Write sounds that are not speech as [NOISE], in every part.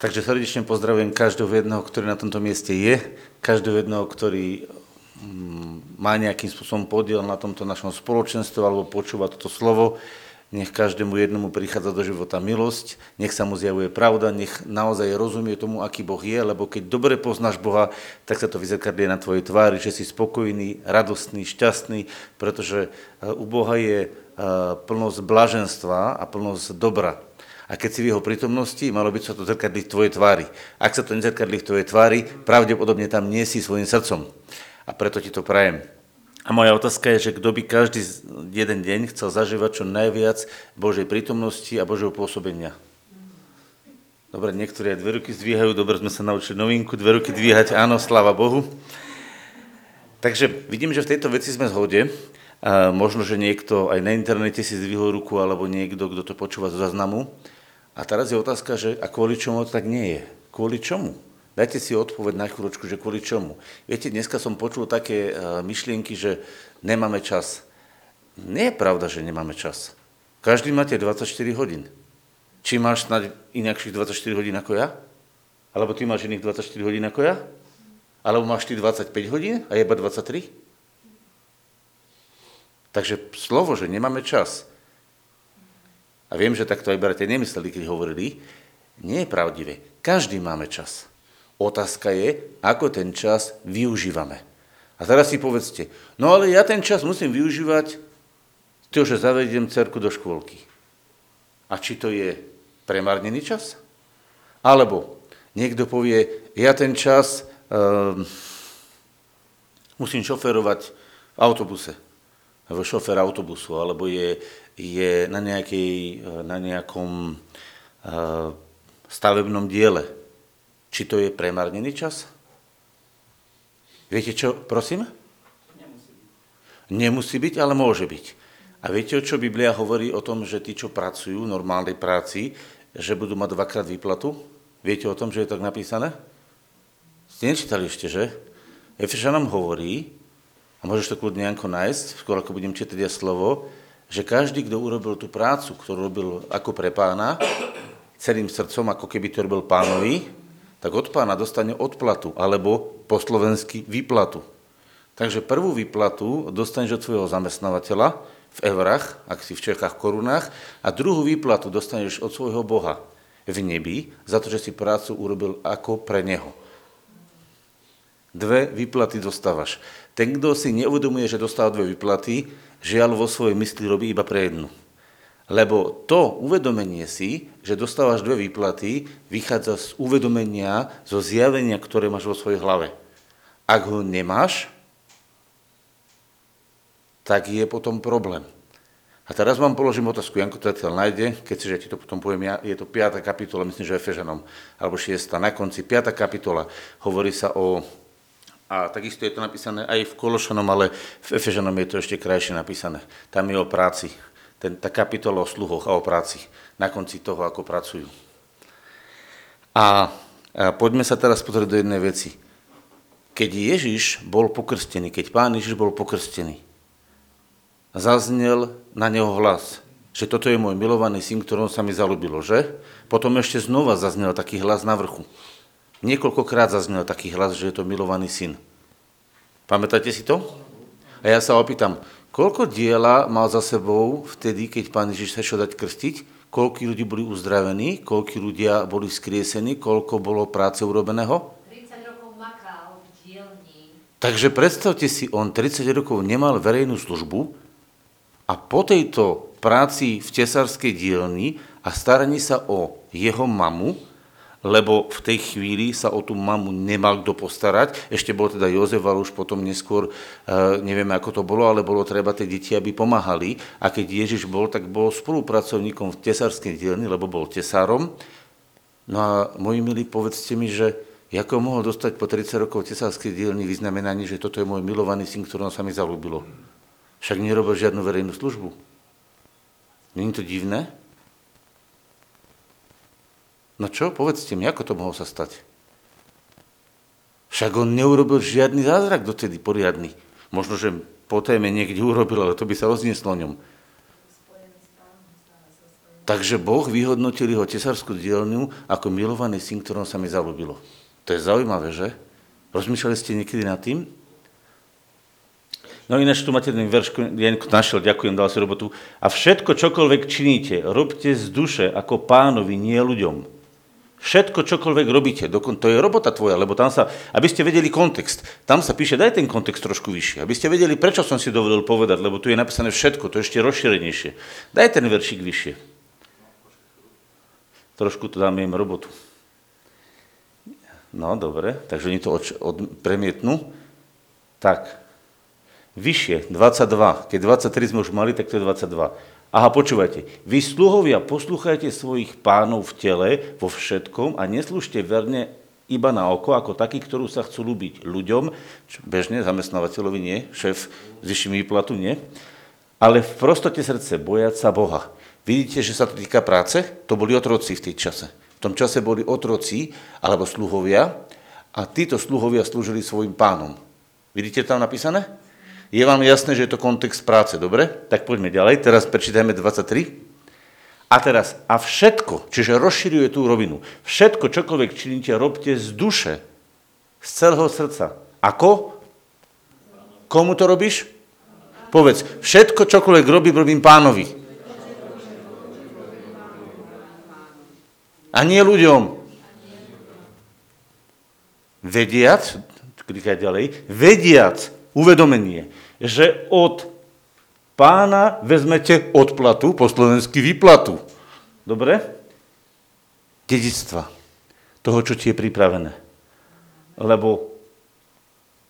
Takže srdečne pozdravujem každého jedného, ktorý na tomto mieste je, každého jedného, ktorý mm, má nejakým spôsobom podiel na tomto našom spoločenstve alebo počúva toto slovo. Nech každému jednomu prichádza do života milosť, nech sa mu zjavuje pravda, nech naozaj rozumie tomu, aký Boh je, lebo keď dobre poznáš Boha, tak sa to vyzerkadlie na tvojej tvári, že si spokojný, radostný, šťastný, pretože e, u Boha je e, plnosť blaženstva a plnosť dobra a keď si v jeho prítomnosti, malo by sa to zrkadliť v tvojej tvári. Ak sa to nezrkadlí v tvojej tvári, pravdepodobne tam nie si svojim srdcom. A preto ti to prajem. A moja otázka je, že kto by každý jeden deň chcel zažívať čo najviac Božej prítomnosti a Božieho pôsobenia. Dobre, niektorí aj dve ruky zdvíhajú, dobre sme sa naučili novinku, dve ruky dvíhať, áno, sláva Bohu. Takže vidím, že v tejto veci sme zhode. A možno, že niekto aj na internete si zdvihol ruku, alebo niekto, kto to počúva zo záznamu. A teraz je otázka, že a kvôli čomu to tak nie je? Kvôli čomu? Dajte si odpoveď na chvíľočku, že kvôli čomu. Viete, dneska som počul také uh, myšlienky, že nemáme čas. Nie je pravda, že nemáme čas. Každý máte 24 hodín. Či máš snáď inakších 24 hodín ako ja? Alebo ty máš iných 24 hodín ako ja? Alebo máš ty 25 hodín a iba 23? Takže slovo, že nemáme čas, a viem, že takto aj bratia nemysleli, keď hovorili, nie je pravdivé. Každý máme čas. Otázka je, ako ten čas využívame. A teraz si povedzte, no ale ja ten čas musím využívať to, že zavediem cerku do škôlky. A či to je premárnený čas? Alebo niekto povie, ja ten čas um, musím šoferovať v autobuse, šofer autobusu, alebo je je na, nejakej, na nejakom uh, stavebnom diele. Či to je premárnený čas? Viete čo, prosím? Nemusí byť. Nemusí byť, ale môže byť. A viete, čo Biblia hovorí o tom, že tí, čo pracujú v normálnej práci, že budú mať dvakrát výplatu? Viete o tom, že je tak napísané? Ste nečítali ešte, že? Efežanom hovorí, a môžeš to kľudne Janko nájsť, skôr ako budem čítať ja slovo, že každý, kto urobil tú prácu, ktorú robil ako pre pána, celým srdcom, ako keby to robil pánovi, tak od pána dostane odplatu, alebo po slovensky výplatu. Takže prvú výplatu dostaneš od svojho zamestnávateľa v eurách, ak si v Čechách v korunách, a druhú výplatu dostaneš od svojho Boha v nebi, za to, že si prácu urobil ako pre Neho. Dve výplaty dostávaš. Ten, kto si neuvedomuje, že dostal dve výplaty, žiaľ vo svojej mysli robí iba pre jednu. Lebo to uvedomenie si, že dostávaš dve výplaty, vychádza z uvedomenia, zo zjavenia, ktoré máš vo svojej hlave. Ak ho nemáš, tak je potom problém. A teraz vám položím otázku, Janko to zatiaľ nájde, keď si, že ti to potom poviem ja, je to 5. kapitola, myslím, že Efežanom, alebo 6. Na konci 5. kapitola hovorí sa o a takisto je to napísané aj v Kološanom, ale v Efežanom je to ešte krajšie napísané. Tam je o práci. Ten, tá kapitola o sluhoch a o práci. Na konci toho, ako pracujú. A, a poďme sa teraz pozrieť do jednej veci. Keď Ježiš bol pokrstený, keď pán Ježiš bol pokrstený, zaznel na neho hlas, že toto je môj milovaný syn, ktorom sa mi zalúbilo, že? Potom ešte znova zaznel taký hlas na vrchu. Niekoľkokrát zaznel taký hlas, že je to milovaný syn. Pamätáte si to? A ja sa opýtam, koľko diela mal za sebou vtedy, keď pán Ježiš sa šiel dať krstiť? Koľko ľudí boli uzdravení? Koľko ľudia boli skriesení? Koľko bolo práce urobeného? 30 rokov makal v dielni. Takže predstavte si, on 30 rokov nemal verejnú službu a po tejto práci v tesárskej dielni a staraní sa o jeho mamu, lebo v tej chvíli sa o tú mamu nemal kto postarať. Ešte bol teda Jozef, ale už potom neskôr, uh, nevieme ako to bolo, ale bolo treba tie deti, aby pomáhali. A keď Ježiš bol, tak bol spolupracovníkom v tesárskej dielni, lebo bol tesárom. No a moji milí, povedzte mi, že ako mohol dostať po 30 rokov tesárskej dielni vyznamenanie, že toto je môj milovaný syn, ktorom sa mi zalúbilo. Však nerobil žiadnu verejnú službu. Není to divné? No čo, povedzte mi, ako to mohlo sa stať? Však on neurobil žiadny zázrak dotedy poriadny. Možno, že po téme niekde urobil, ale to by sa roznieslo ňom. Takže Boh vyhodnotil jeho tesárskú dielňu ako milovaný syn, ktorom sa mi zalúbilo. To je zaujímavé, že? Rozmýšľali ste niekedy nad tým? No ináč tu máte ten verš, Janko našiel, ďakujem, dal si robotu. A všetko, čokoľvek činíte, robte z duše ako pánovi, nie ľuďom. Všetko, čokoľvek robíte, to je robota tvoja, lebo tam sa, aby ste vedeli kontext, tam sa píše, daj ten kontext trošku vyššie, aby ste vedeli, prečo som si dovolil povedať, lebo tu je napísané všetko, to je ešte rozšírenejšie. Daj ten veršik vyššie. Trošku to dám im robotu. No, dobre, takže oni to od, od, premietnú. Tak, vyššie, 22. Keď 23 sme už mali, tak to je 22. Aha, počúvajte. Vy sluhovia, poslúchajte svojich pánov v tele, vo všetkom a neslúžte verne iba na oko, ako takí, ktorú sa chcú ľúbiť ľuďom, čo bežne zamestnávateľovi nie, šéf s vyšším výplatu nie, ale v prostote srdce bojať sa Boha. Vidíte, že sa to týka práce? To boli otroci v tej čase. V tom čase boli otroci alebo sluhovia a títo sluhovia slúžili svojim pánom. Vidíte tam napísané? Je vám jasné, že je to kontext práce, dobre? Tak poďme ďalej, teraz prečítajme 23. A teraz, a všetko, čiže rozširuje tú rovinu, všetko, čokoľvek činíte, robte z duše, z celého srdca. Ako? Komu to robíš? Povedz, všetko, čokoľvek robím, robím pánovi. A nie ľuďom. Vediac, klikaj ďalej, vediac, uvedomenie, že od pána vezmete odplatu, po slovensky výplatu. Dobre? Dedictva. Toho, čo ti je pripravené. Lebo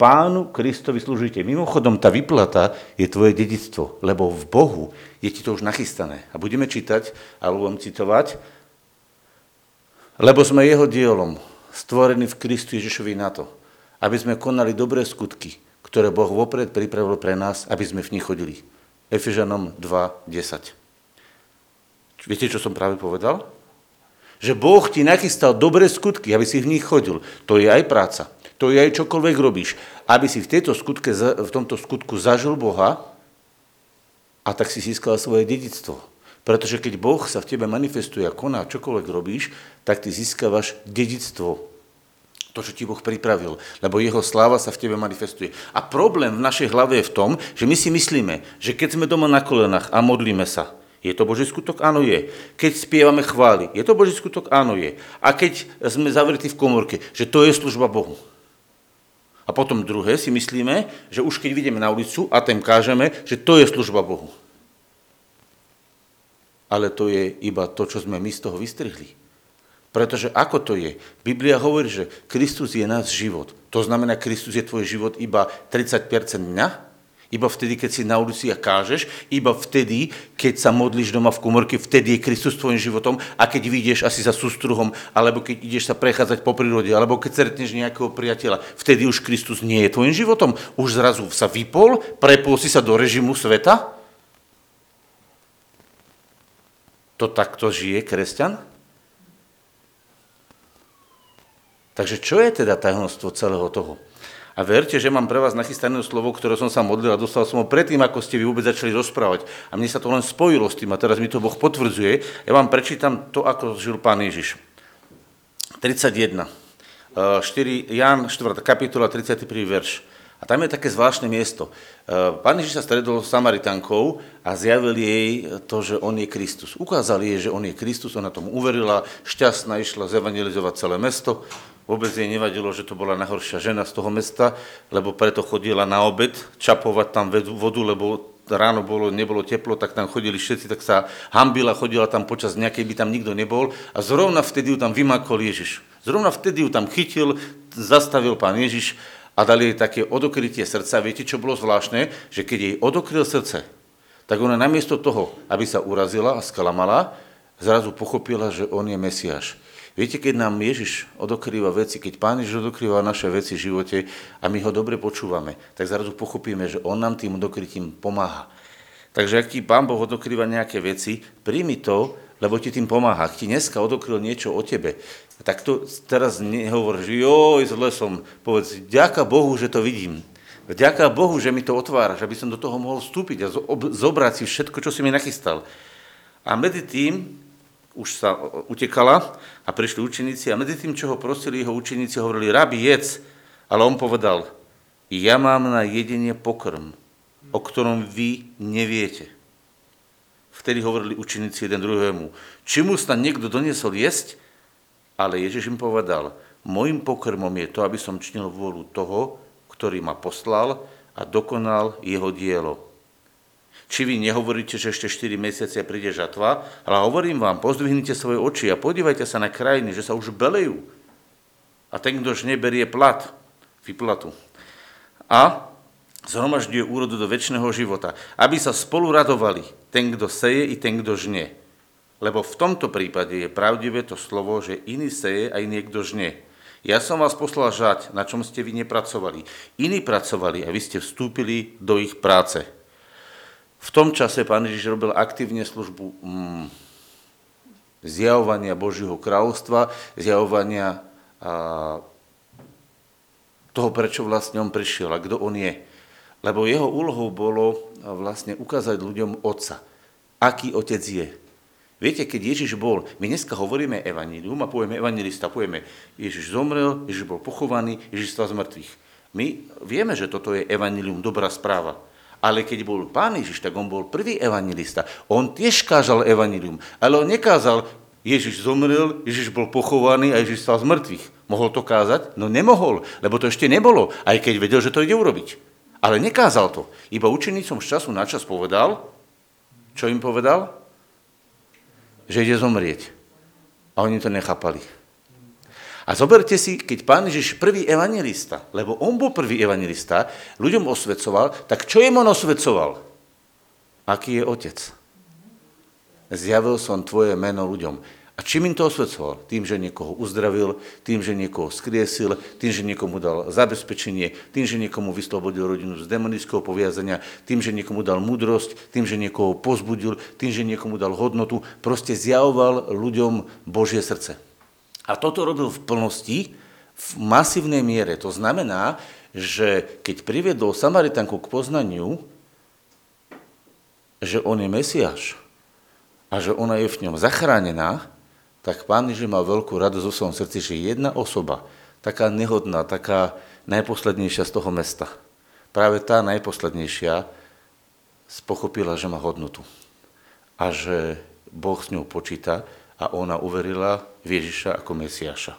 pánu Kristovi slúžite. Mimochodom, tá vyplata je tvoje dedictvo, lebo v Bohu je ti to už nachystané. A budeme čítať, alebo budem citovať, lebo sme jeho dielom, stvorení v Kristu Ježišovi na to, aby sme konali dobré skutky, ktoré Boh vopred pripravil pre nás, aby sme v nich chodili. Efežanom 2.10. Viete, čo som práve povedal? Že Boh ti nachystal dobré skutky, aby si v nich chodil. To je aj práca. To je aj čokoľvek robíš. Aby si v, tejto skutke, v tomto skutku zažil Boha a tak si získal svoje dedictvo. Pretože keď Boh sa v tebe manifestuje a koná čokoľvek robíš, tak ty získavaš dedictvo to, čo ti Boh pripravil, lebo jeho sláva sa v tebe manifestuje. A problém v našej hlave je v tom, že my si myslíme, že keď sme doma na kolenách a modlíme sa, je to Boží skutok? Áno je. Keď spievame chvály, je to Boží skutok? Áno je. A keď sme zavretí v komorke, že to je služba Bohu. A potom druhé si myslíme, že už keď vidíme na ulicu a tém kážeme, že to je služba Bohu. Ale to je iba to, čo sme my z toho vystrihli. Pretože ako to je? Biblia hovorí, že Kristus je náš život. To znamená, Kristus je tvoj život iba 30% dňa? Iba vtedy, keď si na ulici a kážeš, iba vtedy, keď sa modlíš doma v komorke, vtedy je Kristus tvojim životom a keď vyjdeš asi za sústruhom, alebo keď ideš sa prechádzať po prírode, alebo keď stretneš nejakého priateľa, vtedy už Kristus nie je tvojim životom. Už zrazu sa vypol, prepol si sa do režimu sveta? To takto žije kresťan? Takže čo je teda tajomstvo celého toho? A verte, že mám pre vás nachystané slovo, ktoré som sa modlil a dostal som ho predtým, ako ste vy vôbec začali rozprávať. A mne sa to len spojilo s tým a teraz mi to Boh potvrdzuje. Ja vám prečítam to, ako žil pán Ježiš. 31. 4, Jan 4. kapitola, 31. verš. A tam je také zvláštne miesto. E, pán Ježiš sa stredol s Samaritankou a zjavil jej to, že on je Kristus. Ukázal jej, že on je Kristus, ona tomu uverila, šťastná išla zevangelizovať celé mesto. Vôbec jej nevadilo, že to bola najhoršia žena z toho mesta, lebo preto chodila na obed čapovať tam vodu, lebo ráno bolo, nebolo teplo, tak tam chodili všetci, tak sa hambila, chodila tam počas nejakej, by tam nikto nebol a zrovna vtedy ju tam vymakol Ježiš. Zrovna vtedy ju tam chytil, zastavil pán Ježiš a dali jej také odokrytie srdca. Viete, čo bolo zvláštne? Že keď jej odokryl srdce, tak ona namiesto toho, aby sa urazila a sklamala, zrazu pochopila, že on je Mesiáš. Viete, keď nám Ježiš odokrýva veci, keď Pán Ježiš odokrýva naše veci v živote a my ho dobre počúvame, tak zrazu pochopíme, že on nám tým odokrytím pomáha. Takže ak ti Pán Boh odokrýva nejaké veci, príjmi to, lebo ti tým pomáha. Ak ti dneska odokryl niečo o tebe, tak to teraz nehovor, že joj, zle som. Povedz, ďaká Bohu, že to vidím. Ďaká Bohu, že mi to otváraš, aby som do toho mohol vstúpiť a zobrať si všetko, čo si mi nachystal. A medzi tým už sa utekala a prišli učeníci a medzi tým, čo ho prosili jeho učeníci, hovorili, rabi, jedz. Ale on povedal, ja mám na jedenie pokrm, o ktorom vy neviete. Vtedy hovorili učeníci jeden druhému, či mu sa niekto doniesol jesť? Ale Ježiš im povedal, môjim pokrmom je to, aby som činil vôľu toho, ktorý ma poslal a dokonal jeho dielo. Či vy nehovoríte, že ešte 4 mesiace príde žatva, ale hovorím vám, pozdvihnite svoje oči a podívajte sa na krajiny, že sa už belejú. A ten, kdož neberie plat, vyplatu. A zhromažďuje úrodu do väčšného života, aby sa spolu radovali ten, kto seje i ten, kto žne. Lebo v tomto prípade je pravdivé to slovo, že iný seje a iný kto žne. Ja som vás poslal žať, na čom ste vy nepracovali. Iní pracovali a vy ste vstúpili do ich práce. V tom čase pán Ježiš robil aktívne službu mm, zjavovania Božího kráľovstva, zjavovania a, toho, prečo vlastne on prišiel a kto on je. Lebo jeho úlohou bolo vlastne ukázať ľuďom Otca. Aký Otec je. Viete, keď Ježiš bol, my dneska hovoríme evanílium a povieme evangelista, povieme Ježiš zomrel, Ježiš bol pochovaný, Ježiš stal z mŕtvych. My vieme, že toto je evanílium, dobrá správa. Ale keď bol pán Ježiš, tak on bol prvý evangelista. On tiež kážal evanilium, ale on nekázal, Ježiš zomrel, Ježiš bol pochovaný a Ježiš stal z mŕtvych. Mohol to kázať? No nemohol, lebo to ešte nebolo, aj keď vedel, že to ide urobiť. Ale nekázal to. Iba učenícom z času na čas povedal, čo im povedal? Že ide zomrieť. A oni to nechápali. A zoberte si, keď pán Ježiš prvý evangelista, lebo on bol prvý evangelista, ľuďom osvedcoval, tak čo im on osvedcoval? Aký je otec? Zjavil som tvoje meno ľuďom. A čím im to osvedcoval? Tým, že niekoho uzdravil, tým, že niekoho skriesil, tým, že niekomu dal zabezpečenie, tým, že niekomu vyslobodil rodinu z demonického poviazania, tým, že niekomu dal múdrosť, tým, že niekoho pozbudil, tým, že niekomu dal hodnotu. Proste zjavoval ľuďom Božie srdce. A toto robil v plnosti, v masívnej miere. To znamená, že keď priviedol Samaritanku k poznaniu, že on je Mesiáš a že ona je v ňom zachránená, tak pán Ježiš mal veľkú radosť vo svojom srdci, že jedna osoba, taká nehodná, taká najposlednejšia z toho mesta, práve tá najposlednejšia spochopila, že má hodnotu a že Boh s ňou počíta a ona uverila v Ježiša ako Mesiáša.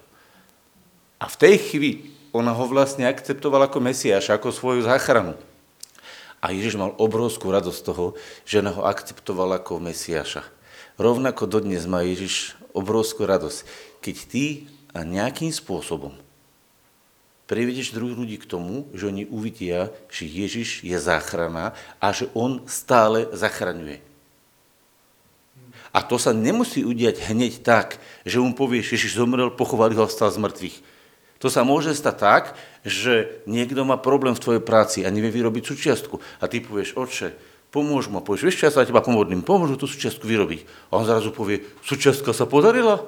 A v tej chvíli ona ho vlastne akceptovala ako Mesiáša, ako svoju záchranu. A Ježiš mal obrovskú radosť z toho, že ona ho akceptovala ako Mesiáša. Rovnako dodnes má Ježiš obrovskú radosť, keď ty a nejakým spôsobom privedeš druhých ľudí k tomu, že oni uvidia, že Ježiš je záchrana a že on stále zachraňuje. A to sa nemusí udiať hneď tak, že mu povieš, Ježiš zomrel, pochovali ho stal z mŕtvych. To sa môže stať tak, že niekto má problém v tvojej práci a nevie vyrobiť súčiastku. A ty povieš, oče, pomôž mu. Povieš, vieš, čo ja sa teba pomodlím, pomôžu tú súčiastku vyrobiť. A on zrazu povie, súčiastka sa podarila?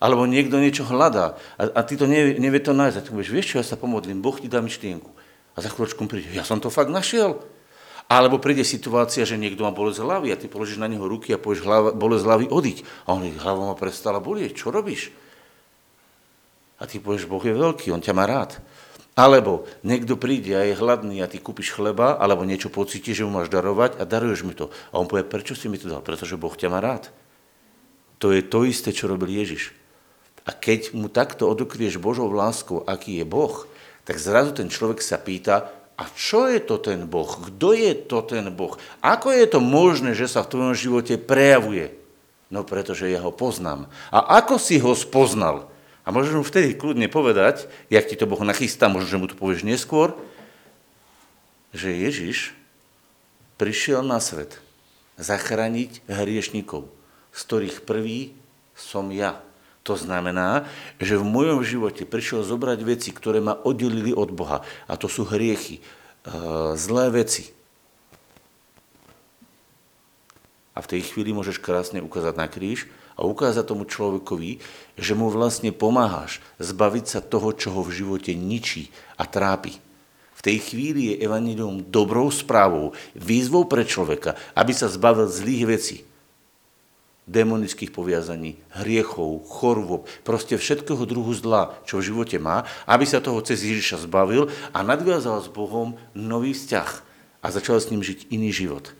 Alebo niekto niečo hľadá a, a ty to nevie, nevie to nájsť. A ty povieš, vieš čo, ja sa pomodlím, Boh ti dá myšlienku. A za chvíľočku príde, ja som to fakt našiel. Alebo príde situácia, že niekto má bolesť hlavy a ty položíš na neho ruky a povieš, hlava, bolesť hlavy odiť. A on hlava ma prestala bolieť, čo robíš? A ty povieš, Boh je veľký, on ťa má rád. Alebo niekto príde a je hladný a ty kúpiš chleba, alebo niečo pocítiš, že mu máš darovať a daruješ mi to. A on povie, prečo si mi to dal? Pretože Boh ťa má rád. To je to isté, čo robil Ježiš. A keď mu takto odokrieš Božou láskou, aký je Boh, tak zrazu ten človek sa pýta, a čo je to ten Boh? Kto je to ten Boh? Ako je to možné, že sa v tvojom živote prejavuje? No pretože ja ho poznám. A ako si ho spoznal? A môžeš mu vtedy kľudne povedať, jak ti to Boh nachystá, možno, že mu to povieš neskôr, že Ježiš prišiel na svet zachrániť hriešnikov, z ktorých prvý som ja. To znamená, že v mojom živote prišiel zobrať veci, ktoré ma oddelili od Boha. A to sú hriechy, e, zlé veci. A v tej chvíli môžeš krásne ukázať na kríž a ukázať tomu človekovi, že mu vlastne pomáhaš zbaviť sa toho, čo ho v živote ničí a trápi. V tej chvíli je evanilium dobrou správou, výzvou pre človeka, aby sa zbavil zlých vecí. Demonických poviazaní, hriechov, chorôb, proste všetkého druhu zla, čo v živote má, aby sa toho cez Ježiša zbavil a nadviazal s Bohom nový vzťah a začal s ním žiť iný život.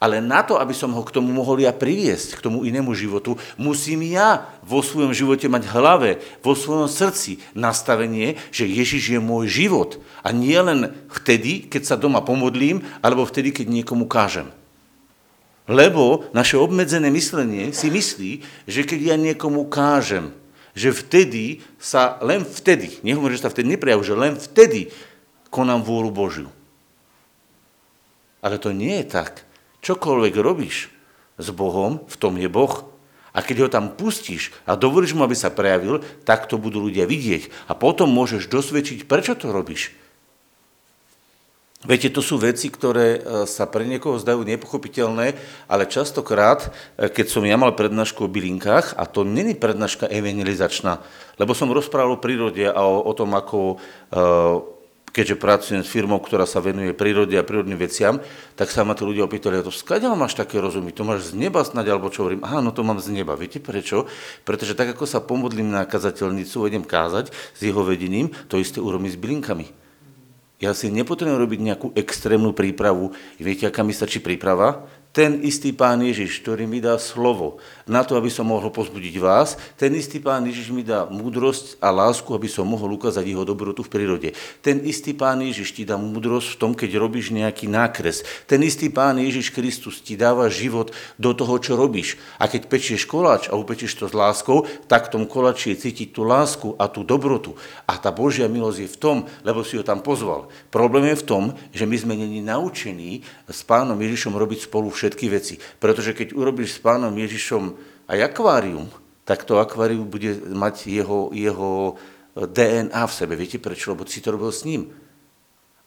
Ale na to, aby som ho k tomu mohol ja priviesť, k tomu inému životu, musím ja vo svojom živote mať hlave, vo svojom srdci nastavenie, že Ježiš je môj život. A nie len vtedy, keď sa doma pomodlím, alebo vtedy, keď niekomu kážem. Lebo naše obmedzené myslenie si myslí, že keď ja niekomu kážem, že vtedy sa, len vtedy, nehovorím, že sa vtedy neprejavu, že len vtedy konám vôľu Božiu. Ale to nie je tak. Čokoľvek robíš s Bohom, v tom je Boh. A keď ho tam pustíš a dovolíš mu, aby sa prejavil, tak to budú ľudia vidieť. A potom môžeš dosvedčiť, prečo to robíš. Viete, to sú veci, ktoré e, sa pre niekoho zdajú nepochopiteľné, ale častokrát, e, keď som ja mal prednášku o bylinkách, a to není prednáška evangelizačná, lebo som rozprával o prírode a o, o tom, ako e, keďže pracujem s firmou, ktorá sa venuje prírode a prírodným veciam, tak sa ma tí ľudia opýtali, to skáďal máš také rozumy, to máš z neba snať, alebo čo hovorím, aha, no to mám z neba. Viete prečo? Pretože tak, ako sa pomodlím na kazateľnicu, idem kázať s jeho vedením, to isté urobím s bylinkami. Ja si nepotrebujem robiť nejakú extrémnu prípravu. Viete, aká mi stačí príprava? Ten istý pán Ježiš, ktorý mi dá slovo na to, aby som mohol pozbudiť vás, ten istý pán Ježiš mi dá múdrosť a lásku, aby som mohol ukázať jeho dobrotu v prírode. Ten istý pán Ježiš ti dá múdrosť v tom, keď robíš nejaký nákres. Ten istý pán Ježiš Kristus ti dáva život do toho, čo robíš. A keď pečieš koláč a upečieš to s láskou, tak v tom koláči je cítiť tú lásku a tú dobrotu. A tá Božia milosť je v tom, lebo si ho tam pozval. Problém je v tom, že my sme není naučení s pánom Ježišom robiť spolu všetky veci. Pretože keď urobíš s pánom Ježišom aj akvárium, tak to akvárium bude mať jeho, jeho DNA v sebe. Viete prečo? Lebo si to robil s ním.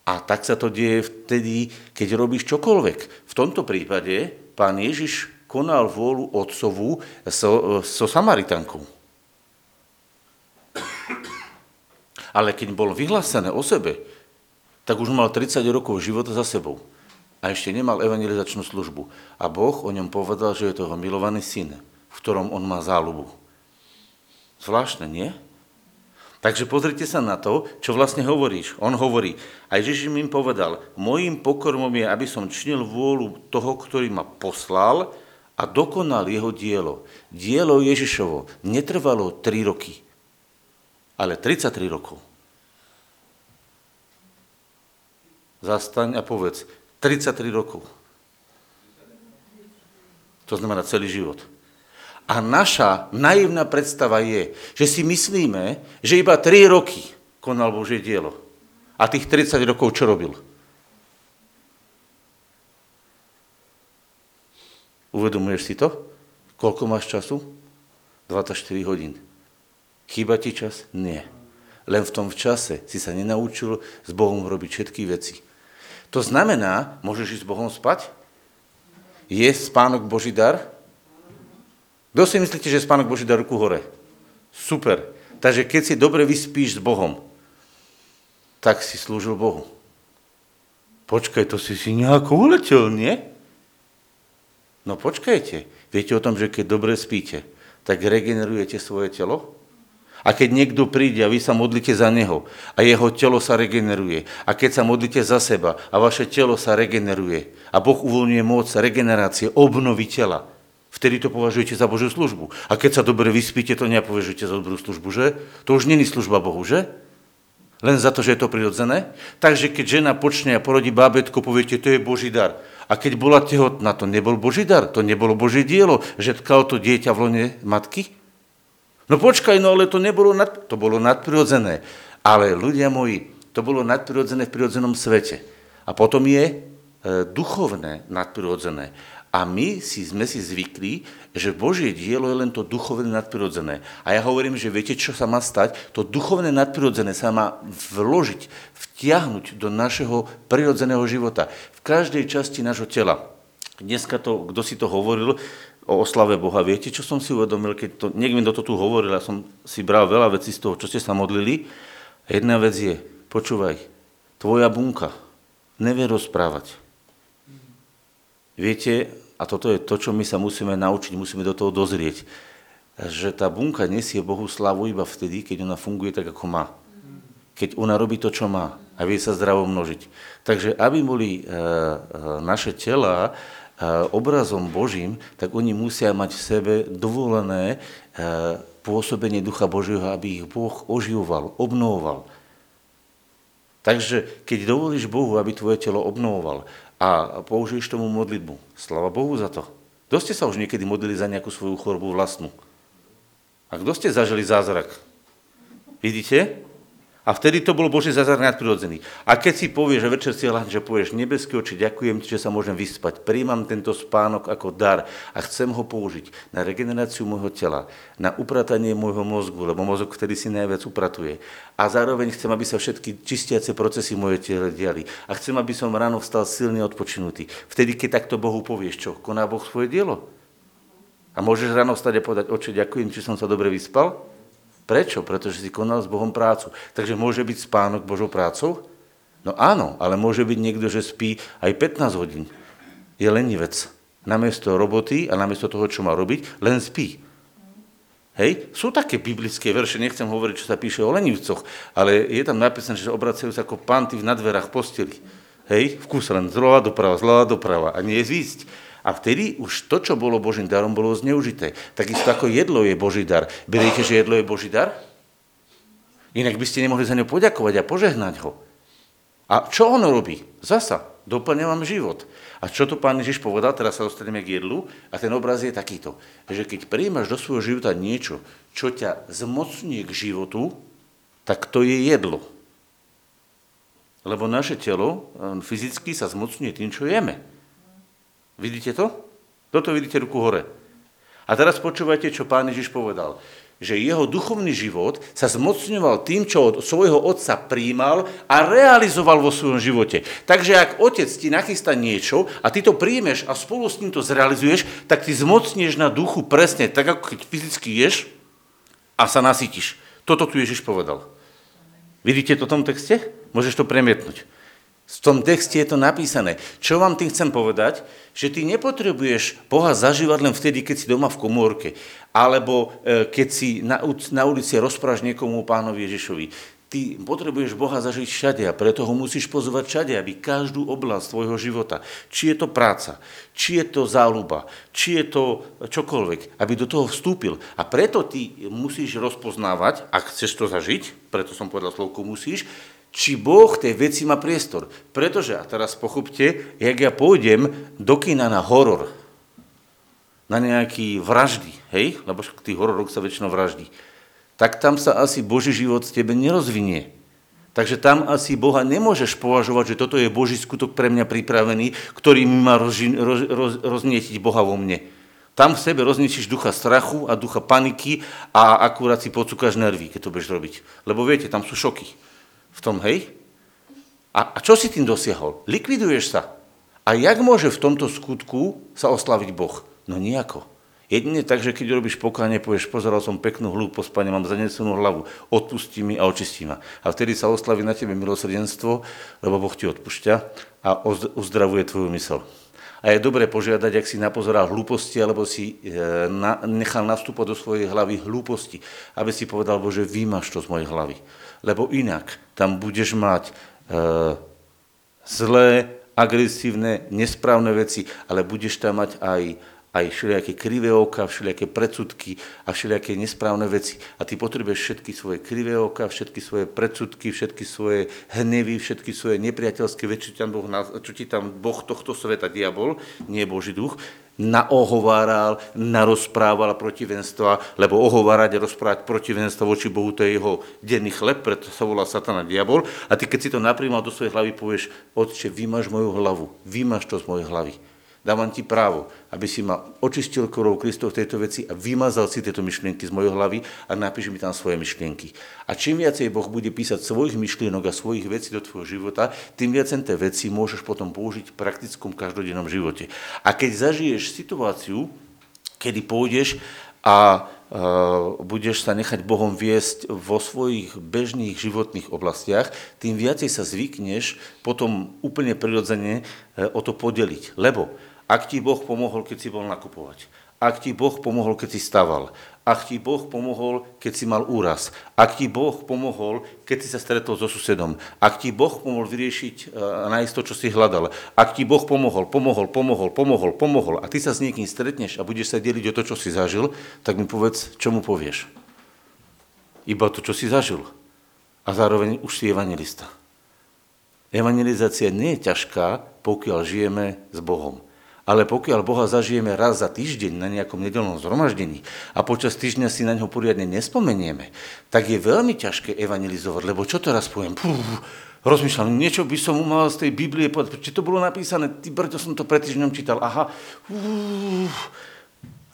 A tak sa to deje vtedy, keď robíš čokoľvek. V tomto prípade pán Ježiš konal vôľu otcovú so, so Samaritankou. Ale keď bol vyhlásené o sebe, tak už mal 30 rokov života za sebou a ešte nemal evangelizačnú službu. A Boh o ňom povedal, že je toho milovaný syn, v ktorom on má záľubu. Zvláštne, nie? Takže pozrite sa na to, čo vlastne hovoríš. On hovorí, aj Ježiš im povedal, mojím pokormom je, aby som čnil vôľu toho, ktorý ma poslal a dokonal jeho dielo. Dielo Ježišovo netrvalo 3 roky, ale 33 rokov. Zastaň a povedz, 33 rokov. To znamená celý život. A naša naivná predstava je, že si myslíme, že iba 3 roky konal Božie dielo. A tých 30 rokov čo robil? Uvedomuješ si to? Koľko máš času? 24 hodín. Chýba ti čas? Nie. Len v tom čase si sa nenaučil s Bohom robiť všetky veci. To znamená, môžeš ísť s Bohom spať? Je spánok Boží dar? Kto si myslíte, že je spánok Boží dar ruku hore? Super. Takže keď si dobre vyspíš s Bohom, tak si slúžil Bohu. Počkaj, to si si nejako uletel, nie? No počkajte. Viete o tom, že keď dobre spíte, tak regenerujete svoje telo? A keď niekto príde a vy sa modlíte za neho a jeho telo sa regeneruje, a keď sa modlíte za seba a vaše telo sa regeneruje a Boh uvoľňuje moc regenerácie, obnovy tela, vtedy to považujete za Božiu službu. A keď sa dobre vyspíte, to nepovažujete za dobrú službu, že? To už není služba Bohu, že? Len za to, že je to prirodzené? Takže keď žena počne a porodí bábetko, poviete, to je Boží dar. A keď bola tehotná, to nebol Boží dar, to nebolo Boží dielo, že tkal to dieťa v lone matky? No počkaj, no ale to nebolo nad, to bolo nadprirodzené. Ale ľudia moji, to bolo nadprirodzené v prirodzenom svete. A potom je e, duchovné nadprirodzené. A my si, sme si zvykli, že Božie dielo je len to duchovné nadprirodzené. A ja hovorím, že viete, čo sa má stať? To duchovné nadprirodzené sa má vložiť, vtiahnuť do našeho prirodzeného života. V každej časti nášho tela. Dneska to, kto si to hovoril, o oslave Boha. Viete, čo som si uvedomil, keď to, niekto to tu hovoril, ja som si bral veľa vecí z toho, čo ste sa modlili. Jedna vec je, počúvaj, tvoja bunka nevie rozprávať. Viete, a toto je to, čo my sa musíme naučiť, musíme do toho dozrieť, že tá bunka nesie Bohu slavu iba vtedy, keď ona funguje tak, ako má. Keď ona robí to, čo má a vie sa zdravo množiť. Takže aby boli e, e, naše tela obrazom Božím, tak oni musia mať v sebe dovolené pôsobenie Ducha Božieho, aby ich Boh oživoval, obnovoval. Takže keď dovolíš Bohu, aby tvoje telo obnovoval a použiješ tomu modlitbu, slava Bohu za to. Kto ste sa už niekedy modlili za nejakú svoju chorobu vlastnú? A kto ste zažili zázrak? Vidíte? A vtedy to bol Boží zázrak nadprirodzený. A keď si povieš, že večer si hľadne, že povieš, nebeský oči, ďakujem ti, že sa môžem vyspať, príjmam tento spánok ako dar a chcem ho použiť na regeneráciu môjho tela, na upratanie môjho mozgu, lebo mozog vtedy si najviac upratuje. A zároveň chcem, aby sa všetky čistiace procesy moje tele diali. A chcem, aby som ráno vstal silne odpočinutý. Vtedy, keď takto Bohu povieš, čo? Koná Boh svoje dielo? A môžeš ráno vstať a povedať, oče, ďakujem, či som sa dobre vyspal? Prečo? Pretože si konal s Bohom prácu. Takže môže byť spánok Božou prácou? No áno, ale môže byť niekto, že spí aj 15 hodín. Je lenivec. Namiesto roboty a namiesto toho, čo má robiť, len spí. Hej? Sú také biblické verše, nechcem hovoriť, čo sa píše o lenivcoch, ale je tam napísané, že obracajú sa ako panty na dverách posteli. Hej? V kuse len zlova doprava, zlova doprava a nie je zísť. A vtedy už to, čo bolo Božím darom, bolo zneužité. Takisto ako jedlo je Boží dar. Beriete, že jedlo je Boží dar? Inak by ste nemohli za ňo poďakovať a požehnať ho. A čo ono robí? Zasa, doplňa vám život. A čo tu pán Ježiš povedal, teraz sa dostaneme k jedlu, a ten obraz je takýto, že keď prijímaš do svojho života niečo, čo ťa zmocňuje k životu, tak to je jedlo. Lebo naše telo fyzicky sa zmocňuje tým, čo jeme. Vidíte to? Toto vidíte ruku hore. A teraz počúvajte, čo pán Ježiš povedal. Že jeho duchovný život sa zmocňoval tým, čo od svojho otca príjmal a realizoval vo svojom živote. Takže ak otec ti nachystá niečo a ty to príjmeš a spolu s ním to zrealizuješ, tak ty zmocnieš na duchu presne tak, ako keď fyzicky ješ a sa nasytíš. Toto tu Ježiš povedal. Vidíte to v tom texte? Môžeš to premietnúť. V tom texte je to napísané. Čo vám tým chcem povedať? Že ty nepotrebuješ Boha zažívať len vtedy, keď si doma v komórke, alebo e, keď si na, ulici rozprávaš niekomu pánovi Ježišovi. Ty potrebuješ Boha zažiť všade a preto ho musíš pozvať všade, aby každú oblasť tvojho života, či je to práca, či je to záľuba, či je to čokoľvek, aby do toho vstúpil. A preto ty musíš rozpoznávať, ak chceš to zažiť, preto som povedal slovku musíš, či Boh tej veci má priestor. Pretože, a teraz pochopte, jak ja pôjdem do kina na horor, na nejaký vraždy, hej, lebo v tých hororoch sa väčšinou vraždí, tak tam sa asi Boží život z tebe nerozvinie. Takže tam asi Boha nemôžeš považovať, že toto je Boží skutok pre mňa pripravený, ktorý mi má roz, roz, roz, roznietiť Boha vo mne. Tam v sebe rozniečíš ducha strachu a ducha paniky a akurát si pocúkaš nervy, keď to budeš robiť. Lebo viete, tam sú šoky v tom, hej? A, a čo si tým dosiahol? Likviduješ sa. A jak môže v tomto skutku sa oslaviť Boh? No nejako. Jedine tak, že keď robíš pokánie, povieš, pozeral som peknú hlúposť, pane, mám zanesenú hlavu, odpustí mi a očistí ma. A vtedy sa oslaví na tebe milosrdenstvo, lebo Boh ti odpúšťa a uzdravuje tvoju mysel. A je dobré požiadať, ak si napozeral hlúposti, alebo si e, na, nechal nastúpať do svojej hlavy hlúposti, aby si povedal, Bože, vymaš to z mojej hlavy lebo inak tam budeš mať e, zlé, agresívne, nesprávne veci, ale budeš tam mať aj, aj všelijaké krivé oka, všelijaké predsudky a všelijaké nesprávne veci. A ty potrebuješ všetky svoje krivé oka, všetky svoje predsudky, všetky svoje hnevy, všetky svoje nepriateľské veci, čo, boh, čo ti tam Boh tohto sveta, diabol, nie Boží duch, naohováral, narozprával protivenstva, lebo ohovárať a rozprávať protivenstva voči Bohu, to je jeho denný chleb, preto sa volá satana diabol. A ty, keď si to naprímal do svojej hlavy, povieš, otče, vymaž moju hlavu, vymaž to z mojej hlavy. Dávam ti právo, aby si ma očistil krvou Kristov v tejto veci a vymazal si tieto myšlienky z mojej hlavy a napíš mi tam svoje myšlienky. A čím viacej Boh bude písať svojich myšlienok a svojich vecí do tvojho života, tým viac tie veci môžeš potom použiť v praktickom každodennom živote. A keď zažiješ situáciu, kedy pôjdeš a budeš sa nechať Bohom viesť vo svojich bežných životných oblastiach, tým viacej sa zvykneš potom úplne prirodzene uh, o to podeliť. Lebo Ak ti Boh pomohol, keď si bol nakupovať. Ak ti Boh pomohol, keď si staval. Ak ti Boh pomohol, keď si mal úraz. Ak ti Boh pomohol, keď si sa stretol so susedom. Ak ti Boh pomohol vyriešiť a nájsť to, čo si hľadal. Ak ti Boh pomohol, pomohol, pomohol, pomohol, pomohol a ty sa s niekým stretneš a budeš sa deliť o to, čo si zažil, tak mi povedz, čo mu povieš. Iba to, čo si zažil. A zároveň už si evangelista. Evangelizácia nie je ťažká, pokiaľ žijeme s Bohom. Ale pokiaľ Boha zažijeme raz za týždeň na nejakom nedelnom zhromaždení a počas týždňa si na neho poriadne nespomenieme, tak je veľmi ťažké evangelizovať, lebo čo teraz poviem? Pú, rozmýšľam, niečo by som mal z tej Biblie povedať, či to bolo napísané, ty brďo, som to pred týždňom čítal, aha, ú,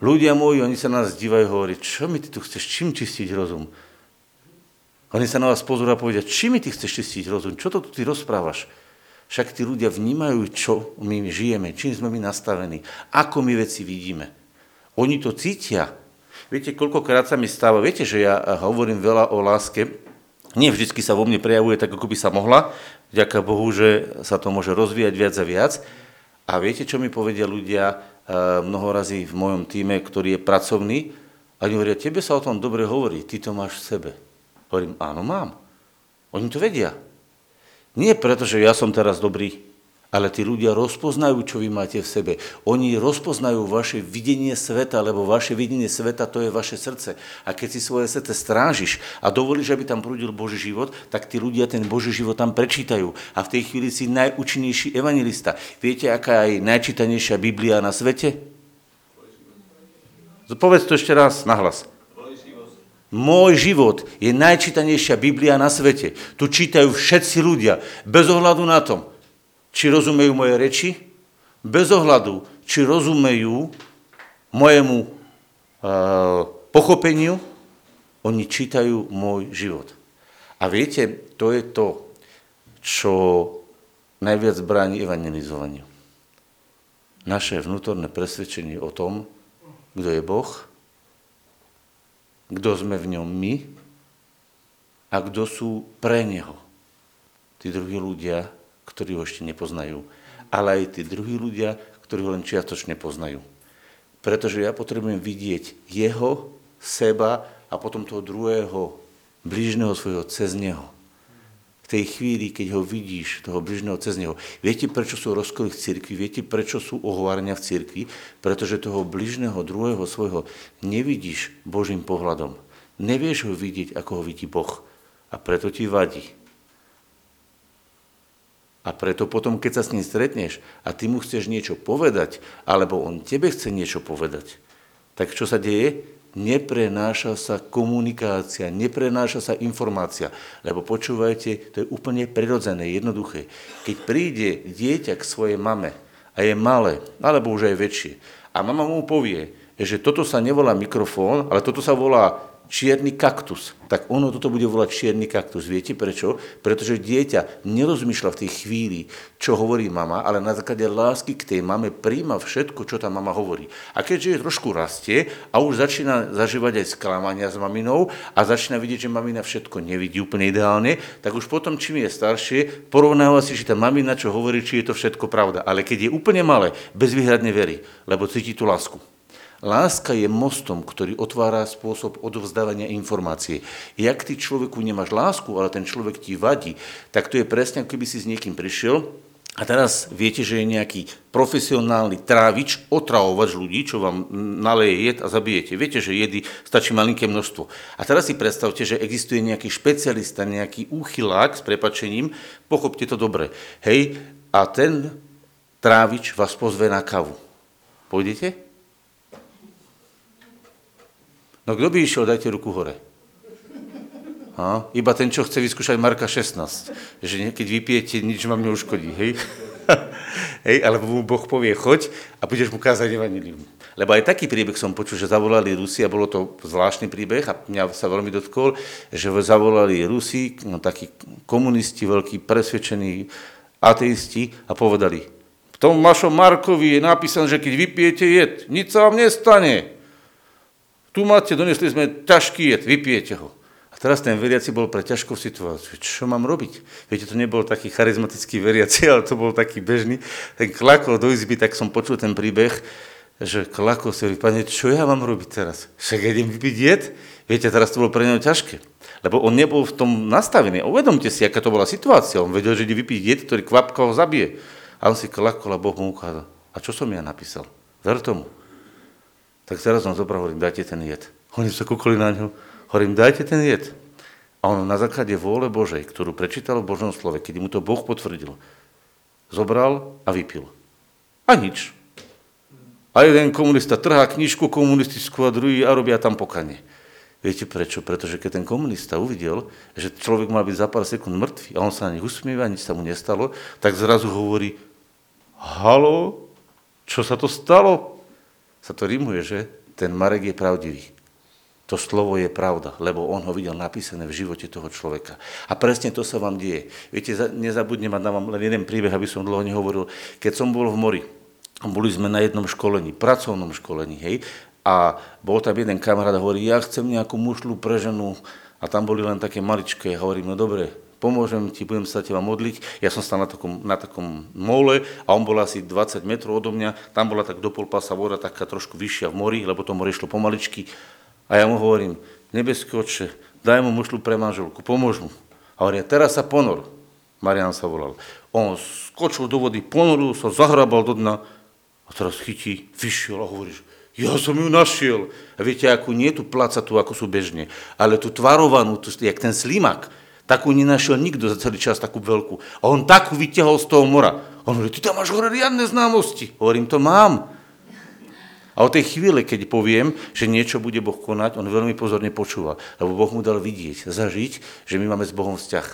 ľudia moji, oni sa nás dívajú a hovorí, čo mi ty tu chceš, čím čistiť rozum? Oni sa na vás pozorú a povedia, čím mi ty chceš čistiť rozum, čo to tu ty rozprávaš? Však tí ľudia vnímajú, čo my žijeme, čím sme my nastavení, ako my veci vidíme. Oni to cítia. Viete, koľkokrát sa mi stáva, viete, že ja hovorím veľa o láske, nie vždycky sa vo mne prejavuje tak, ako by sa mohla, vďaka Bohu, že sa to môže rozvíjať viac a viac. A viete, čo mi povedia ľudia eh, mnoho razy v mojom týme, ktorý je pracovný? A oni hovoria, tebe sa o tom dobre hovorí, ty to máš v sebe. Hovorím, áno, mám. Oni to vedia. Nie preto, že ja som teraz dobrý, ale tí ľudia rozpoznajú, čo vy máte v sebe. Oni rozpoznajú vaše videnie sveta, lebo vaše videnie sveta to je vaše srdce. A keď si svoje srdce strážiš a dovolíš, aby tam prúdil Boží život, tak tí ľudia ten Boží život tam prečítajú. A v tej chvíli si najúčinnejší evangelista. Viete, aká je najčítanejšia Biblia na svete? Povedz to ešte raz nahlas. Môj život je najčítanejšia Biblia na svete. Tu čítajú všetci ľudia, bez ohľadu na tom, či rozumejú moje reči, bez ohľadu, či rozumejú mojemu uh, pochopeniu, oni čítajú môj život. A viete, to je to, čo najviac bráni evangelizovaniu. Naše vnútorné presvedčenie o tom, kto je Boh, kto sme v ňom my a kto sú pre neho. Tí druhí ľudia, ktorí ho ešte nepoznajú, ale aj tí druhí ľudia, ktorí ho len čiastočne poznajú. Pretože ja potrebujem vidieť jeho, seba a potom toho druhého, blížneho svojho cez neho tej chvíli, keď ho vidíš, toho bližného cez neho. Viete, prečo sú rozkoly v cirkvi? Viete, prečo sú ohovárania v cirkvi? Pretože toho bližného, druhého svojho nevidíš Božím pohľadom. Nevieš ho vidieť, ako ho vidí Boh. A preto ti vadí. A preto potom, keď sa s ním stretneš a ty mu chceš niečo povedať, alebo on tebe chce niečo povedať, tak čo sa deje? Neprenáša sa komunikácia, neprenáša sa informácia. Lebo počúvajte, to je úplne prirodzené, jednoduché. Keď príde dieťa k svojej mame a je malé, alebo už aj väčšie, a mama mu povie, že toto sa nevolá mikrofón, ale toto sa volá čierny kaktus, tak ono toto bude volať čierny kaktus. Viete prečo? Pretože dieťa nerozmýšľa v tej chvíli, čo hovorí mama, ale na základe lásky k tej mame príjma všetko, čo tá mama hovorí. A keďže je trošku rastie a už začína zažívať aj sklamania s maminou a začína vidieť, že mamina všetko nevidí úplne ideálne, tak už potom, čím je staršie, porovnáva si, či tá mamina, čo hovorí, či je to všetko pravda. Ale keď je úplne malé, bezvýhradne verí, lebo cíti tú lásku. Láska je mostom, ktorý otvára spôsob odovzdávania informácie. Jak ty človeku nemáš lásku, ale ten človek ti vadí, tak to je presne, keby si s niekým prišiel a teraz viete, že je nejaký profesionálny trávič, otravovač ľudí, čo vám naleje jed a zabijete. Viete, že jedy stačí malinké množstvo. A teraz si predstavte, že existuje nejaký špecialista, nejaký úchylák s prepačením, pochopte to dobre. Hej, a ten trávič vás pozve na kavu. Pôjdete? No kto by išiel, dajte ruku hore. Ha? Iba ten, čo chce vyskúšať Marka 16. Že keď vypijete, nič vám neuškodí. Hej? [LAUGHS] hej? Alebo mu Boh povie, choď a budeš mu kázať evanilium. Lebo aj taký príbeh som počul, že zavolali Rusi a bolo to zvláštny príbeh a mňa sa veľmi dotkol, že zavolali Rusi, no, takí komunisti, veľkí presvedčení ateisti a povedali, v tom vašom Markovi je napísané, že keď vypijete jed, nič sa vám nestane. Tu máte, donesli sme ťažký jed, vypijete ho. A teraz ten veriaci bol pre ťažkou situáciu. Čo mám robiť? Viete, to nebol taký charizmatický veriaci, [LAUGHS] ale to bol taký bežný. Ten klakol do izby, tak som počul ten príbeh, že klakol si, pane, čo ja mám robiť teraz? Však idem vypiť jed? Viete, teraz to bolo pre neho ťažké. Lebo on nebol v tom nastavený. Uvedomte si, aká to bola situácia. On vedel, že ide vypiť jed, ktorý kvapka ho zabije. A on si klakol a Boh mu ukázal. A čo som ja napísal? Ver tomu. Tak teraz on zobral, hovorím, dajte ten jed. Oni sa kúkali na ňu, hovorím, dajte ten jed. A on na základe vôle Božej, ktorú prečítal v Božom slove, keď mu to Boh potvrdil, zobral a vypil. A nič. A jeden komunista trhá knižku komunistickú a druhý a robia tam pokanie. Viete prečo? Pretože keď ten komunista uvidel, že človek mal byť za pár sekúnd mŕtvý a on sa na nich usmieva, nič sa mu nestalo, tak zrazu hovorí, halo, čo sa to stalo? Sa to rímuje, že? Ten Marek je pravdivý. To slovo je pravda, lebo on ho videl napísané v živote toho človeka. A presne to sa vám deje. Viete, nezabudnem a dám vám len jeden príbeh, aby som dlho nehovoril. Keď som bol v mori, boli sme na jednom školení, pracovnom školení, hej, a bol tam jeden kamarát a hovorí, ja chcem nejakú mušlu pre ženu a tam boli len také maličké. Hovorím, no dobre, pomôžem ti, budem sa teba modliť. Ja som stal na takom, na takom mole a on bol asi 20 metrov odo mňa. Tam bola tak do polpasa voda, taká trošku vyššia v mori, lebo to more išlo pomaličky. A ja mu hovorím, nebeský oče, daj mu mušlu pre manželku, pomôž mu. A hovorí, teraz sa ponor. Marian sa volal. On skočil do vody, ponoril sa, zahrabal do dna a teraz chytí, vyšiel a hovoríš, ja som ju našiel. A viete, akú nie tu placatú, ako sú bežne, ale tú tvarovanú, tú, jak ten slimak, takú nenašiel nikto za celý čas, takú veľkú. A on takú vyťahol z toho mora. On hovorí, ty tam máš hore riadne známosti. Hovorím, to mám. A o tej chvíle, keď poviem, že niečo bude Boh konať, on veľmi pozorne počúva, lebo Boh mu dal vidieť, zažiť, že my máme s Bohom vzťah.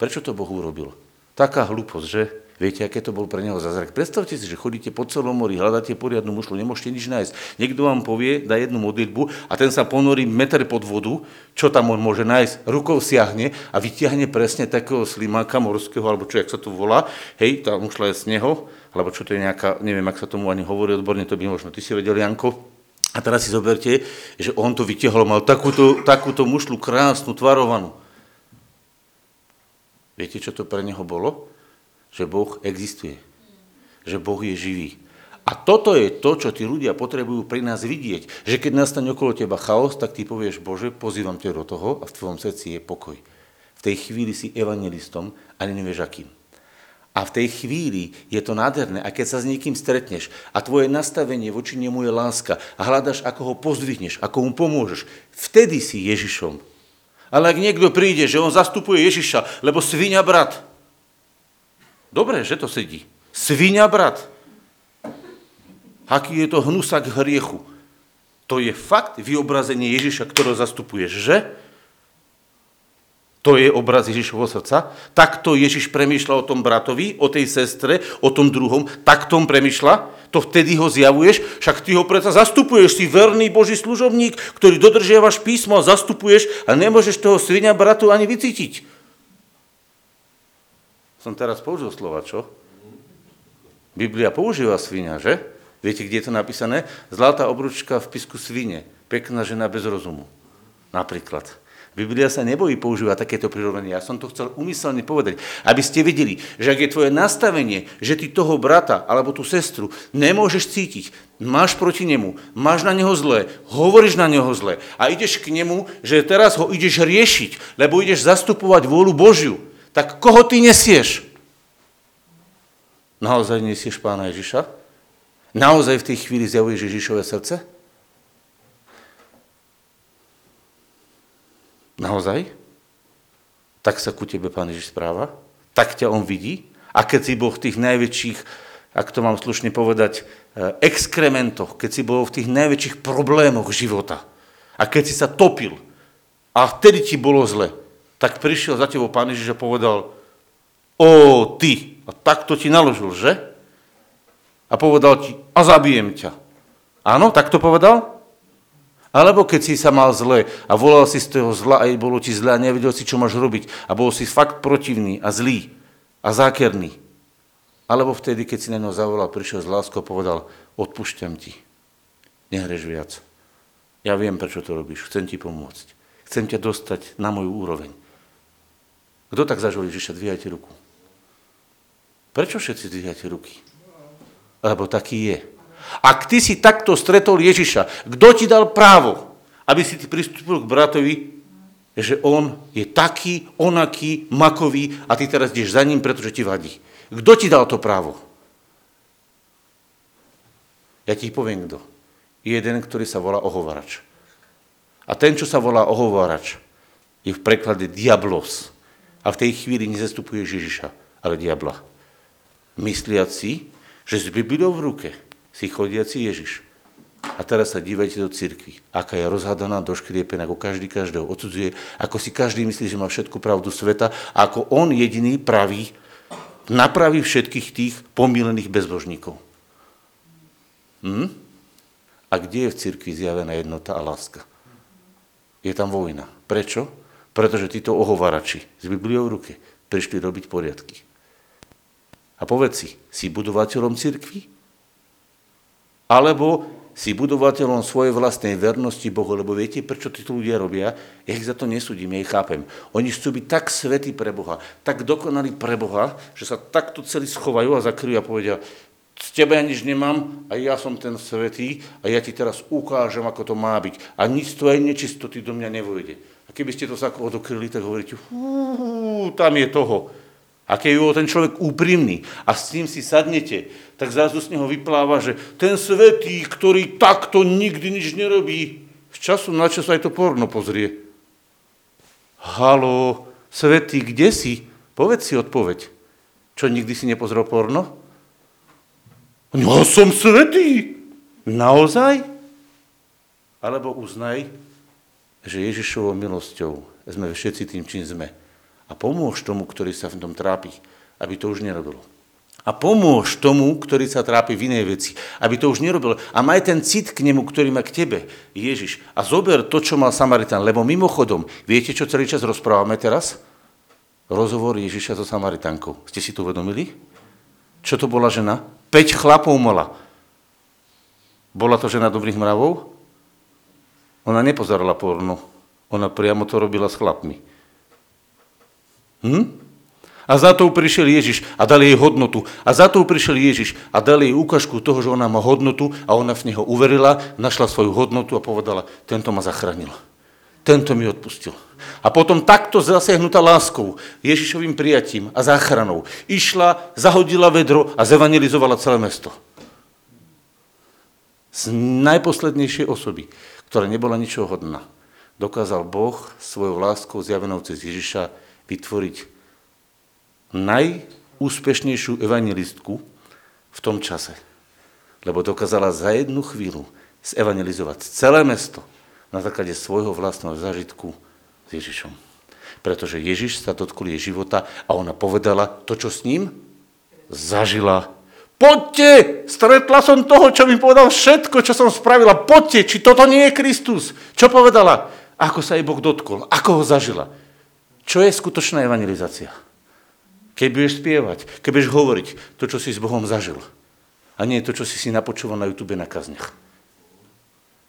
Prečo to Boh urobil? Taká hlúposť, že? Viete, aké to bol pre neho zázrak? Predstavte si, že chodíte po celom mori, hľadáte poriadnu mušlu, nemôžete nič nájsť. Niekto vám povie, dá jednu modlitbu a ten sa ponorí meter pod vodu, čo tam on môže nájsť, rukou siahne a vytiahne presne takého slimáka morského, alebo čo, jak sa to volá, hej, tá mušla je z neho, alebo čo to je nejaká, neviem, ak sa tomu ani hovorí odborne, to by možno ty si vedel, Janko. A teraz si zoberte, že on to vytiahol, mal takúto, takúto mušlu krásnu, tvarovanú. Viete, čo to pre neho bolo? Že Boh existuje, že Boh je živý. A toto je to, čo tí ľudia potrebujú pri nás vidieť, že keď nastane okolo teba chaos, tak ty povieš, Bože, pozývam ťa do toho a v tvojom srdci je pokoj. V tej chvíli si evangelistom, ale nevieš akým. A v tej chvíli je to nádherné. A keď sa s niekým stretneš a tvoje nastavenie voči nemu je láska a hľadaš, ako ho pozdvihneš, ako mu pomôžeš, vtedy si Ježišom. Ale ak niekto príde, že on zastupuje Ježiša, lebo svinia brat, Dobre, že to sedí. Svinia, brat. Aký je to hnusak hriechu. To je fakt vyobrazenie Ježiša, ktorého zastupuješ, že? To je obraz Ježišovho srdca. Takto Ježiš premýšľa o tom bratovi, o tej sestre, o tom druhom. Takto on premýšľa. To vtedy ho zjavuješ, však ty ho predsa zastupuješ, si verný Boží služobník, ktorý dodržiavaš písmo a zastupuješ a nemôžeš toho svinia bratu ani vycítiť. Som teraz použil slova, čo? Biblia používa svinia, že? Viete, kde je to napísané? Zlatá obručka v pisku svine. Pekná žena bez rozumu. Napríklad. Biblia sa nebojí používať takéto prirovnanie. Ja som to chcel umyselne povedať, aby ste videli, že ak je tvoje nastavenie, že ty toho brata alebo tú sestru nemôžeš cítiť, máš proti nemu, máš na neho zlé, hovoríš na neho zlé a ideš k nemu, že teraz ho ideš riešiť, lebo ideš zastupovať vôľu Božiu, tak koho ty nesieš? Naozaj nesieš pána Ježiša? Naozaj v tej chvíli zjavuješ Ježišové srdce? Naozaj? Tak sa ku tebe pán Ježiš správa? Tak ťa on vidí? A keď si bol v tých najväčších, ak to mám slušne povedať, eh, exkrementoch, keď si bol v tých najväčších problémoch života a keď si sa topil a vtedy ti bolo zle, tak prišiel za tebou pán Ježiš a povedal, o ty, a takto ti naložil, že? A povedal ti, a zabijem ťa. Áno, tak to povedal? Alebo keď si sa mal zle a volal si z toho zla a bolo ti zle a nevedel si, čo máš robiť a bol si fakt protivný a zlý a zákerný. Alebo vtedy, keď si na neho zavolal, prišiel z láskou a povedal, odpúšťam ti, nehreš viac. Ja viem, prečo to robíš, chcem ti pomôcť. Chcem ťa dostať na moju úroveň. Kto tak zažil Ježiša? Dvíhajte ruku. Prečo všetci dvíhajte ruky? Lebo taký je. Ak ty si takto stretol Ježiša, kto ti dal právo, aby si ty pristúpil k bratovi, že on je taký, onaký, makový a ty teraz ideš za ním, pretože ti vadí. Kto ti dal to právo? Ja ti poviem kto. Jeden, ktorý sa volá ohovarač. A ten, čo sa volá ohovarač, je v preklade diablos. A v tej chvíli nezastupuje Ježiša, ale diabla. Mysliaci, že s Bibliou v ruke si chodiaci Ježiš. A teraz sa dívajte do cirkvi, aká je rozhadaná, doškriepená, ako každý každého odsudzuje, ako si každý myslí, že má všetku pravdu sveta, a ako on jediný praví, napraví všetkých tých pomílených bezbožníkov. Hm? A kde je v cirkvi zjavená jednota a láska? Je tam vojna. Prečo? Pretože títo ohovarači s Bibliou v ruke prišli robiť poriadky. A povedz si, si budovateľom cirkvi? Alebo si budovateľom svojej vlastnej vernosti Bohu, lebo viete, prečo títo ľudia robia? Ja ich za to nesúdim, ja ich chápem. Oni chcú byť tak svetí pre Boha, tak dokonalí pre Boha, že sa takto celí schovajú a zakryjú a povedia, z teba ja nič nemám a ja som ten svetý a ja ti teraz ukážem, ako to má byť. A nič z tvojej nečistoty do mňa nevojde. A keby ste to sako odokryli, tak hovoríte, tam je toho. A keď je ten človek úprimný a s ním si sadnete, tak zrazu z neho vypláva, že ten svetý, ktorý takto nikdy nič nerobí, z času na čas aj to porno pozrie. Halo, svetý, kde si? Povedz si odpoveď. Čo, nikdy si nepozrel porno? No som svetý. Naozaj? Alebo uznaj, že Ježišovou milosťou sme všetci tým, čím sme a pomôž tomu, ktorý sa v tom trápi, aby to už nerobilo. A pomôž tomu, ktorý sa trápi v inej veci, aby to už nerobil. A maj ten cit k nemu, ktorý má k tebe, Ježiš. A zober to, čo mal Samaritan. Lebo mimochodom, viete, čo celý čas rozprávame teraz? Rozhovor Ježiša so Samaritankou. Ste si to uvedomili? Čo to bola žena? Peť chlapov mala. Bola to žena dobrých mravov? Ona nepozerala porno. Ona priamo to robila s chlapmi. Hm? A za to prišiel Ježiš a dal jej hodnotu. A za to prišiel Ježiš a dal jej ukážku toho, že ona má hodnotu a ona v neho uverila, našla svoju hodnotu a povedala, tento ma zachránil. Tento mi odpustil. A potom takto zasiahnutá láskou, Ježišovým prijatím a záchranou išla, zahodila vedro a zevangelizovala celé mesto. Z najposlednejšej osoby, ktorá nebola ničoho hodná, dokázal Boh svojou láskou zjavenou cez Ježiša vytvoriť najúspešnejšiu evangelistku v tom čase. Lebo dokázala za jednu chvíľu zevangelizovať celé mesto na základe svojho vlastného zažitku s Ježišom. Pretože Ježiš sa dotkol jej života a ona povedala to, čo s ním zažila. Poďte, stretla som toho, čo mi povedal všetko, čo som spravila. Poďte, či toto nie je Kristus. Čo povedala? Ako sa jej Boh dotkol, ako ho zažila. Čo je skutočná evangelizácia? Keď budeš spievať, keď budeš hovoriť to, čo si s Bohom zažil. A nie to, čo si si napočúval na YouTube na kazniach.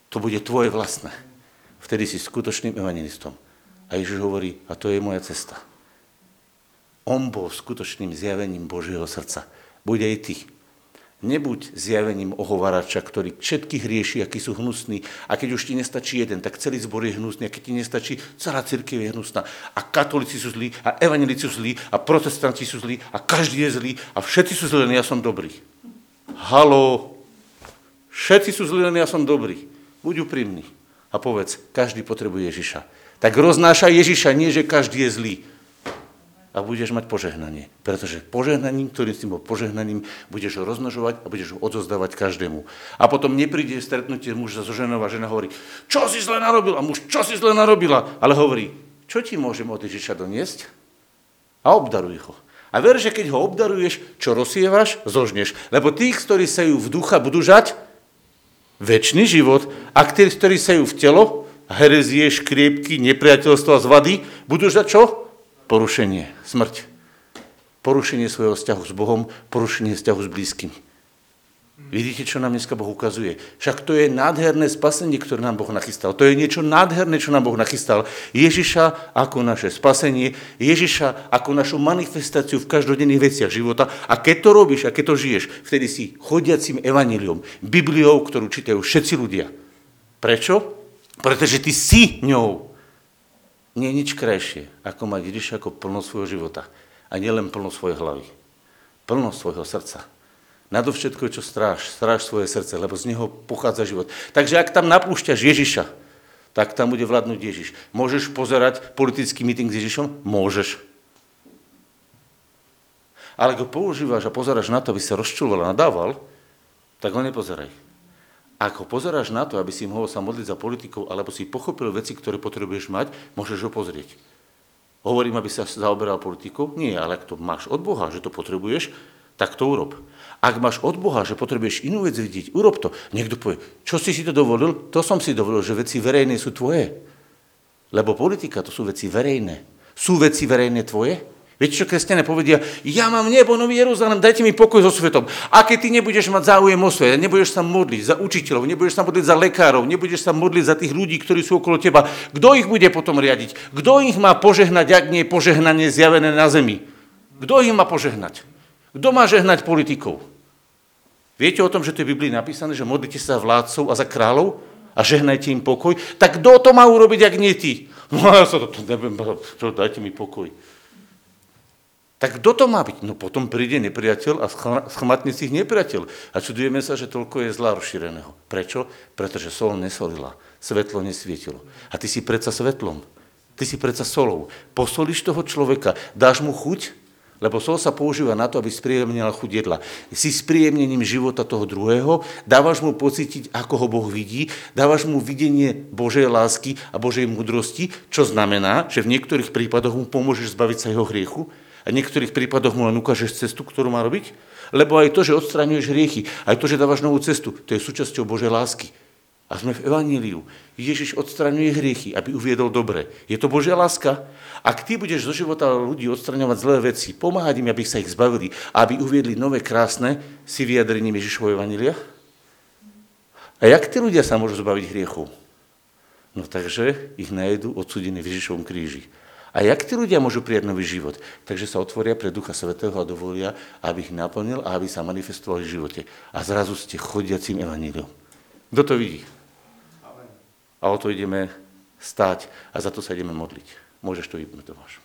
To bude tvoje vlastné. Vtedy si skutočným evangelistom. A Ježiš hovorí, a to je moja cesta. On bol skutočným zjavením Božieho srdca. Buď aj ty. Nebuď zjavením ohovarača, ktorý všetkých rieši, akí sú hnusní. A keď už ti nestačí jeden, tak celý zbor je hnusný. A keď ti nestačí, celá církev je hnusná. A katolíci sú zlí, a evangelíci sú zlí, a protestanti sú zlí, a každý je zlý, a všetci sú zlí, len ja som dobrý. Halo, všetci sú zlí, ja som dobrý. Buď úprimný a povedz, každý potrebuje Ježiša. Tak roznáša Ježiša, nie že každý je zlý a budeš mať požehnanie. Pretože požehnaním, ktorým si bol požehnaním, budeš ho rozmnožovať a budeš ho odozdávať každému. A potom nepríde stretnutie muža so ženou a žena hovorí, čo si zle narobil? A muž, čo si zle narobila? Ale hovorí, čo ti môžem od Ježiša doniesť? A obdaruj ho. A ver, že keď ho obdaruješ, čo rozsievaš, zožneš. Lebo tých, ktorí sa ju v ducha, budú žať väčší život. A tí, ktorí sa ju v telo, herezie, škriepky, nepriateľstvo a zvady, budú žať čo? Porušenie, smrť. Porušenie svojho vzťahu s Bohom, porušenie vzťahu s blízkymi. Vidíte, čo nám dneska Boh ukazuje? Však to je nádherné spasenie, ktoré nám Boh nachystal. To je niečo nádherné, čo nám Boh nachystal. Ježiša ako naše spasenie, Ježiša ako našu manifestáciu v každodenných veciach života. A keď to robíš a keď to žiješ, vtedy si chodiacim evaníliom, Bibliou, ktorú čítajú všetci ľudia. Prečo? Pretože ty si ňou. Nie je nič krajšie, ako mať Ježiša ako plno svojho života. A nielen plno svojej hlavy. Plno svojho srdca. Nadovšetko je čo stráž, stráž svoje srdce, lebo z neho pochádza život. Takže ak tam napúšťaš Ježiša, tak tam bude vládnuť Ježiš. Môžeš pozerať politický meeting s Ježišom? Môžeš. Ale ak ho používaš a pozeráš na to, aby sa rozčuloval a nadával, tak ho nepozeraj. Ak ho pozeráš na to, aby si mohol sa modliť za politikov, alebo si pochopil veci, ktoré potrebuješ mať, môžeš ho pozrieť. Hovorím, aby sa zaoberal politikou? Nie, ale ak to máš od Boha, že to potrebuješ, tak to urob. Ak máš od Boha, že potrebuješ inú vec vidieť, urob to. Niekto povie, čo si si to dovolil? To som si dovolil, že veci verejné sú tvoje. Lebo politika to sú veci verejné. Sú veci verejné tvoje? Viete, čo kresťané povedia? Ja mám nebo, nový Jeruzalém, dajte mi pokoj so svetom. A keď ty nebudeš mať záujem o svet, nebudeš sa modliť za učiteľov, nebudeš sa modliť za lekárov, nebudeš sa modliť za tých ľudí, ktorí sú okolo teba, kto ich bude potom riadiť? Kto ich má požehnať, ak nie je požehnanie zjavené na zemi? Kto ich má požehnať? Kto má žehnať politikov? Viete o tom, že to je v Biblii napísané, že modlite sa za vládcov a za kráľov a žehnajte im pokoj? Tak kto to má urobiť, ak nie ty? [LAUGHS] No ja sa to, to neviem, [LAUGHS] čo, dajte mi pokoj. Tak kto to má byť? No potom príde nepriateľ a schmatne si ich nepriateľ. A čudujeme sa, že toľko je zla rozšíreného. Prečo? Pretože sol nesolila, svetlo nesvietilo. A ty si predsa svetlom. Ty si predsa solou. Posolíš toho človeka, dáš mu chuť, lebo sol sa používa na to, aby spríjemnila chuť jedla. Si spríjemnením života toho druhého, dávaš mu pocítiť, ako ho Boh vidí, dávaš mu videnie Božej lásky a Božej múdrosti, čo znamená, že v niektorých prípadoch mu pomôžeš zbaviť sa jeho hriechu a v niektorých prípadoch mu len ukážeš cestu, ktorú má robiť. Lebo aj to, že odstraňuješ hriechy, aj to, že dávaš novú cestu, to je súčasťou Božej lásky. A sme v Evaníliu. Ježiš odstraňuje hriechy, aby uviedol dobre. Je to Božia láska? Ak ty budeš zo života ľudí odstraňovať zlé veci, pomáhať im, aby sa ich zbavili, aby uviedli nové krásne, si vyjadrením Ježišovho Evanília? A jak tí ľudia sa môžu zbaviť hriechov? No takže ich najedú odsudení v Ježišovom kríži. A jak tí ľudia môžu prijať nový život? Takže sa otvoria pre Ducha Svetého a dovolia, aby ich naplnil a aby sa manifestovali v živote. A zrazu ste chodiacím evaníliom. Kto to vidí? a o to ideme stať a za to sa ideme modliť. Môžeš to vypnúť, Tomáš.